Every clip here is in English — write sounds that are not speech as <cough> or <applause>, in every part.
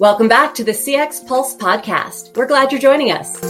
Welcome back to the CX Pulse podcast. We're glad you're joining us.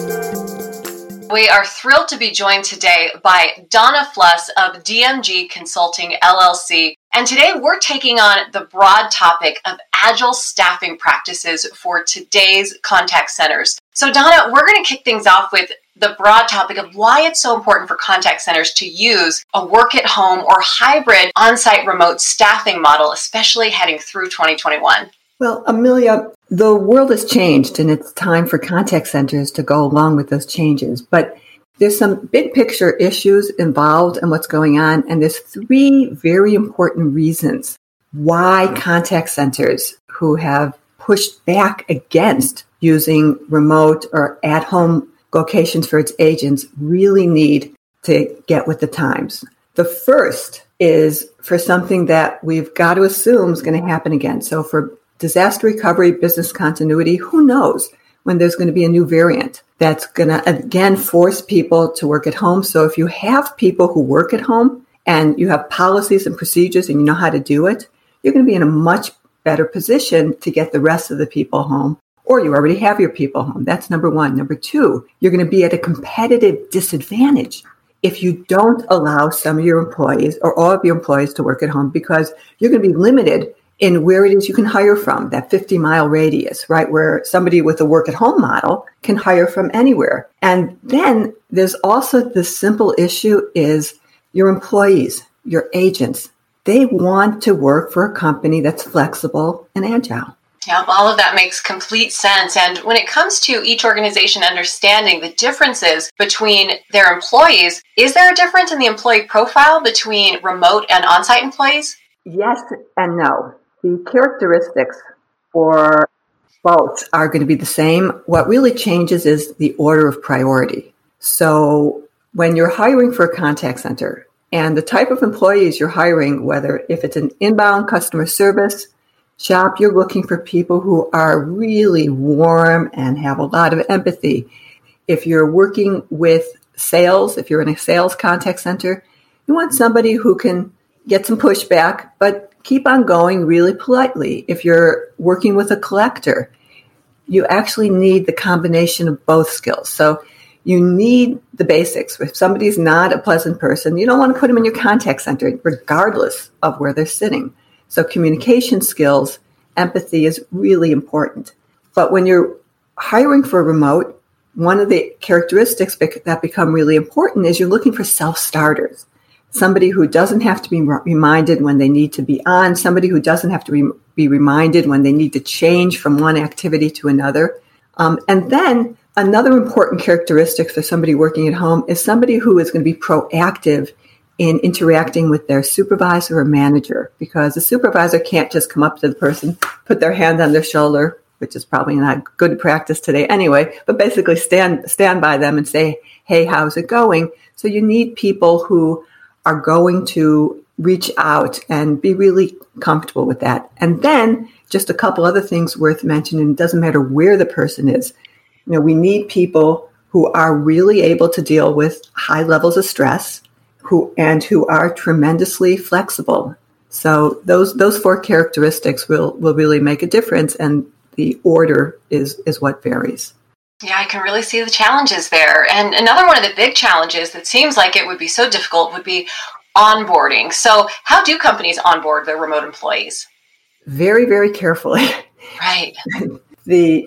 We are thrilled to be joined today by Donna Fluss of DMG Consulting LLC. And today we're taking on the broad topic of agile staffing practices for today's contact centers. So, Donna, we're going to kick things off with the broad topic of why it's so important for contact centers to use a work at home or hybrid on site remote staffing model, especially heading through 2021. Well, Amelia, the world has changed and it's time for contact centers to go along with those changes. But there's some big picture issues involved in what's going on. And there's three very important reasons why contact centers who have pushed back against using remote or at home locations for its agents really need to get with the times. The first is for something that we've got to assume is going to happen again. So for disaster recovery, business continuity, who knows when there's going to be a new variant that's going to again force people to work at home. So if you have people who work at home and you have policies and procedures and you know how to do it, you're going to be in a much better position to get the rest of the people home or you already have your people home. That's number one. Number two, you're going to be at a competitive disadvantage if you don't allow some of your employees or all of your employees to work at home because you're going to be limited in where it is you can hire from, that 50 mile radius, right? Where somebody with a work at home model can hire from anywhere. And then there's also the simple issue is your employees, your agents, they want to work for a company that's flexible and agile. Yeah, all of that makes complete sense. And when it comes to each organization understanding the differences between their employees, is there a difference in the employee profile between remote and on site employees? Yes and no. The characteristics for both are going to be the same. What really changes is the order of priority. So when you're hiring for a contact center and the type of employees you're hiring, whether if it's an inbound customer service shop, you're looking for people who are really warm and have a lot of empathy. If you're working with sales, if you're in a sales contact center, you want somebody who can get some pushback, but keep on going really politely. If you're working with a collector, you actually need the combination of both skills. So you need the basics. If somebody's not a pleasant person, you don't want to put them in your contact center, regardless of where they're sitting. So communication skills, empathy is really important. But when you're hiring for a remote, one of the characteristics that become really important is you're looking for self starters somebody who doesn't have to be reminded when they need to be on, somebody who doesn't have to re- be reminded when they need to change from one activity to another. Um, and then another important characteristic for somebody working at home is somebody who is going to be proactive in interacting with their supervisor or manager because the supervisor can't just come up to the person, put their hand on their shoulder, which is probably not good practice today anyway, but basically stand stand by them and say, "Hey, how's it going?" So you need people who are going to reach out and be really comfortable with that. And then just a couple other things worth mentioning. It doesn't matter where the person is. You know, we need people who are really able to deal with high levels of stress who and who are tremendously flexible. So those those four characteristics will will really make a difference and the order is is what varies. Yeah, I can really see the challenges there. And another one of the big challenges that seems like it would be so difficult would be onboarding. So, how do companies onboard their remote employees? Very, very carefully. Right. <laughs> the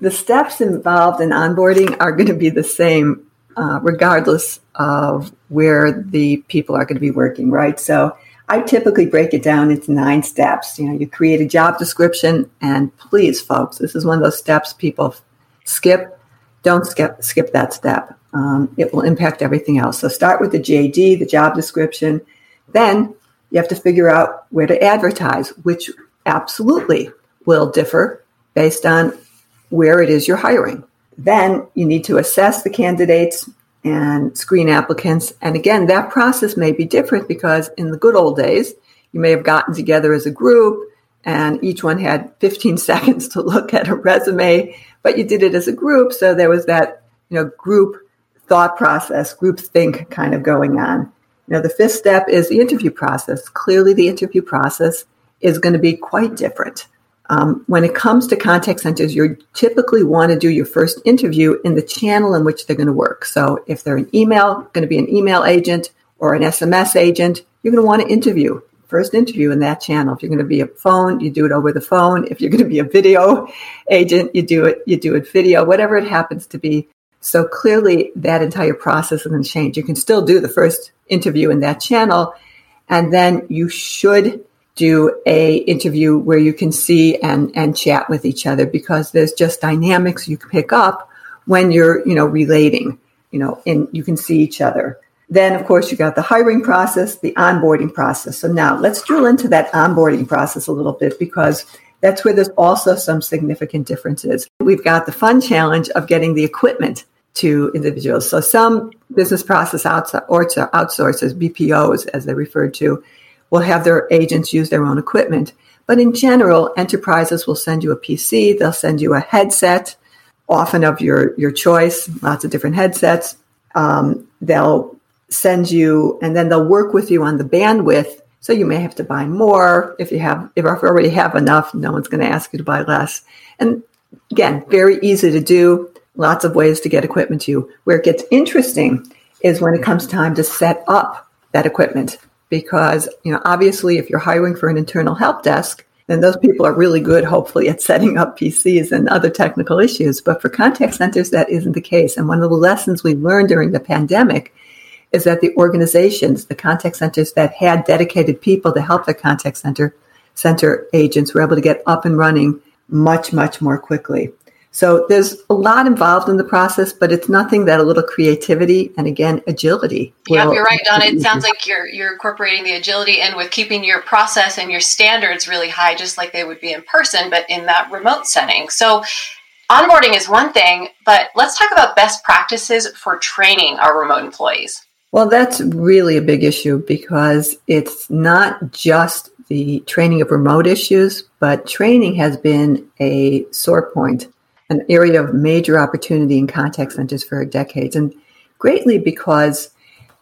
the steps involved in onboarding are going to be the same uh, regardless of where the people are going to be working, right? So I typically break it down into nine steps. You know, you create a job description, and please, folks, this is one of those steps people skip, don't skip skip that step. Um, it will impact everything else. So start with the JD, the job description. Then you have to figure out where to advertise, which absolutely will differ based on where it is you're hiring. Then you need to assess the candidates and screen applicants. And again, that process may be different because in the good old days, you may have gotten together as a group and each one had 15 <laughs> seconds to look at a resume, but you did it as a group. So there was that, you know, group thought process, group think kind of going on. You know, the fifth step is the interview process. Clearly, the interview process is going to be quite different Um, when it comes to contact centers, you typically want to do your first interview in the channel in which they're going to work. So if they're an email, going to be an email agent or an SMS agent, you're going to want to interview first interview in that channel. If you're going to be a phone, you do it over the phone. If you're going to be a video <laughs> agent, you do it, you do it video, whatever it happens to be. So clearly that entire process is going to change. You can still do the first interview in that channel. And then you should do a interview where you can see and, and chat with each other because there's just dynamics you pick up when you're, you know, relating, you know, and you can see each other. Then, of course, you got the hiring process, the onboarding process. So now let's drill into that onboarding process a little bit because that's where there's also some significant differences. We've got the fun challenge of getting the equipment to individuals. So some business process outsourcers, BPOs as they're referred to, will have their agents use their own equipment. But in general, enterprises will send you a PC, they'll send you a headset, often of your, your choice, lots of different headsets. Um, they'll send you, and then they'll work with you on the bandwidth. So you may have to buy more if you have, if you already have enough, no one's going to ask you to buy less. And again, very easy to do. Lots of ways to get equipment to you. Where it gets interesting is when it comes time to set up that equipment. Because, you know, obviously if you're hiring for an internal help desk, then those people are really good, hopefully, at setting up PCs and other technical issues. But for contact centers, that isn't the case. And one of the lessons we learned during the pandemic is that the organizations, the contact centers that had dedicated people to help the contact center center agents were able to get up and running much, much more quickly. So there's a lot involved in the process, but it's nothing that a little creativity and again agility. Yeah, you're right, Donna. It sounds like you're you're incorporating the agility and with keeping your process and your standards really high, just like they would be in person, but in that remote setting. So onboarding is one thing, but let's talk about best practices for training our remote employees. Well, that's really a big issue because it's not just the training of remote issues, but training has been a sore point, an area of major opportunity in contact centers for decades, and greatly because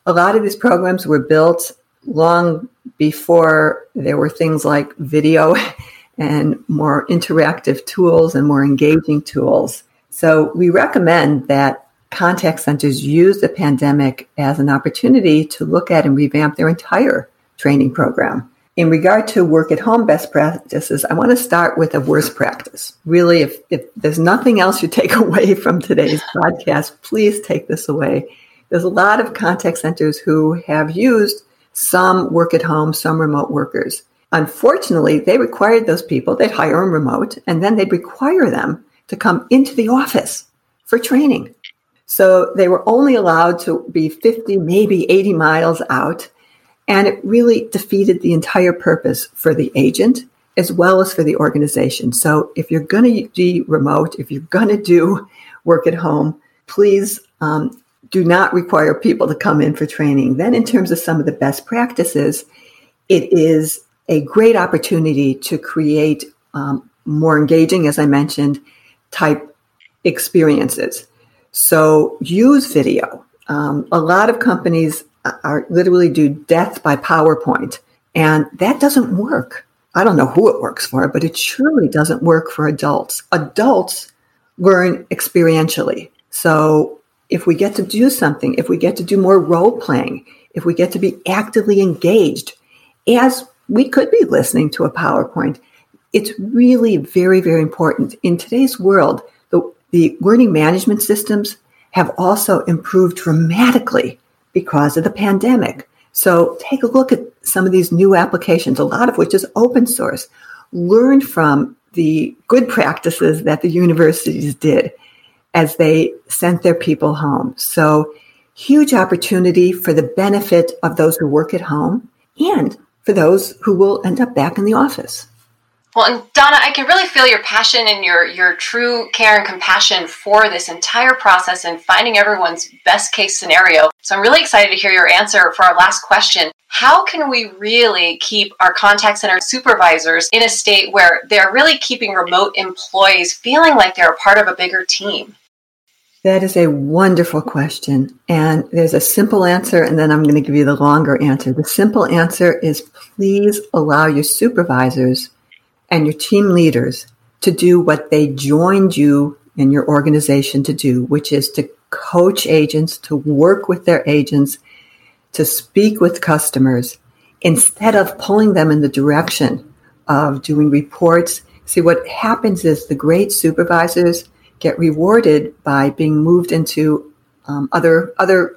a lot of these programs were built long before there were things like video <laughs> and more interactive tools and more engaging tools. So we recommend that contact centers use the pandemic as an opportunity to look at and revamp their entire training program. In regard to work at home best practices, I want to start with a worst practice. Really, if, if there's nothing else you take <laughs> away from today's podcast, please take this away. There's a lot of contact centers who have used some work at home, some remote workers. Unfortunately, they required those people, they'd hire them remote, and then they'd require them to come into the office for training. So they were only allowed to be 50, maybe 80 miles out. And it really defeated the entire purpose for the agent as well as for the organization. So if you're going to be remote, if you're going to do work at home, please um, do not require people to come in for training. Then, in terms of some of the best practices, it is a great opportunity to create um, more engaging, as I mentioned, type experiences. So use video. Um, a lot of companies are literally do death by PowerPoint, and that doesn't work. I don't know who it works for, but it surely doesn't work for adults. Adults learn experientially. So if we get to do something, if we get to do more role playing, if we get to be actively engaged, as we could be listening to a PowerPoint, it's really very, very important. In today's world, the learning management systems have also improved dramatically because of the pandemic. So take a look at some of these new applications, a lot of which is open source. Learn from the good practices that the universities did as they sent their people home. So huge opportunity for the benefit of those who work at home and for those who will end up back in the office. Well, and Donna, I can really feel your passion and your your true care and compassion for this entire process and finding everyone's best case scenario. So I'm really excited to hear your answer for our last question. How can we really keep our contact center supervisors in a state where they're really keeping remote employees feeling like they're a part of a bigger team? That is a wonderful question. And there's a simple answer, and then I'm going to give you the longer answer. The simple answer is please allow your supervisors and your team leaders to do what they joined you in your organization to do, which is to coach agents, to work with their agents, to speak with customers instead of pulling them in the direction of doing reports. See, what happens is the great supervisors get rewarded by being moved into um, other other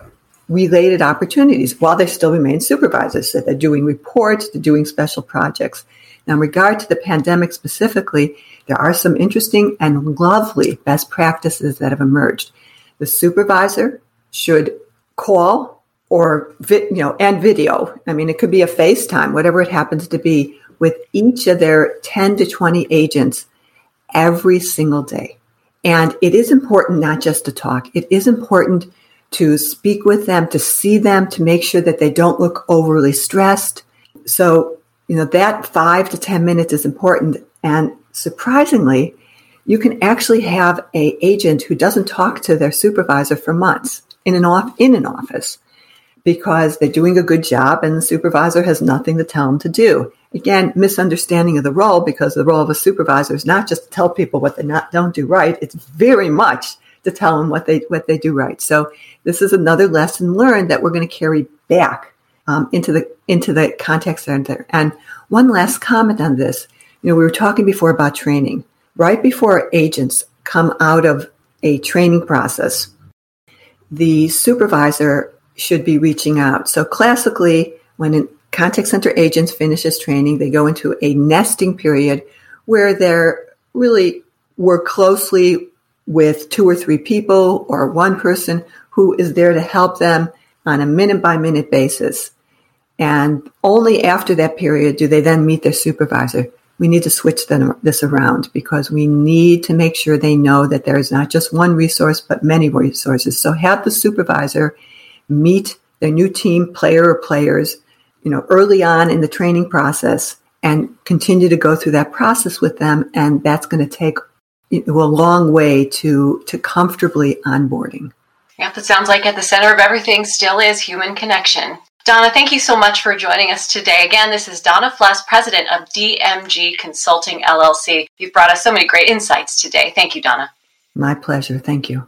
related opportunities while they still remain supervisors. So they're doing reports, they're doing special projects. Now, in regard to the pandemic specifically, there are some interesting and lovely best practices that have emerged. The supervisor should call or vi- you know and video. I mean, it could be a FaceTime, whatever it happens to be, with each of their 10 to 20 agents every single day. And it is important not just to talk. It is important to speak with them, to see them, to make sure that they don't look overly stressed. So, you know, that five to 10 minutes is important. And surprisingly, you can actually have a agent who doesn't talk to their supervisor for months in an off in an office because they're doing a good job and the supervisor has nothing to tell them to do. Again, misunderstanding of the role because the role of a supervisor is not just to tell people what they not don't do right. It's very much to tell them what they what they do right. So this is another lesson learned that we're going to carry back um, into the into the contact center. And one last comment on this. You know, we were talking before about training. Right before agents come out of a training process, the supervisor should be reaching out. So classically, when a contact center agents finishes training, they go into a nesting period where they're really work closely with two or three people or one person who is there to help them on a minute by minute basis. And only after that period do they then meet their supervisor. We need to switch them, this around because we need to make sure they know that there is not just one resource, but many resources. So have the supervisor meet their new team player or players, you know, early on in the training process and continue to go through that process with them. And that's going to take a long way to, to comfortably onboarding. Yeah, it sounds like at the center of everything still is human connection. Donna, thank you so much for joining us today. Again, this is Donna Fluss, president of DMG Consulting LLC. You've brought us so many great insights today. Thank you, Donna. My pleasure. Thank you.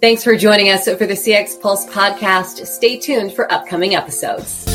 Thanks for joining us for the CX Pulse podcast. Stay tuned for upcoming episodes.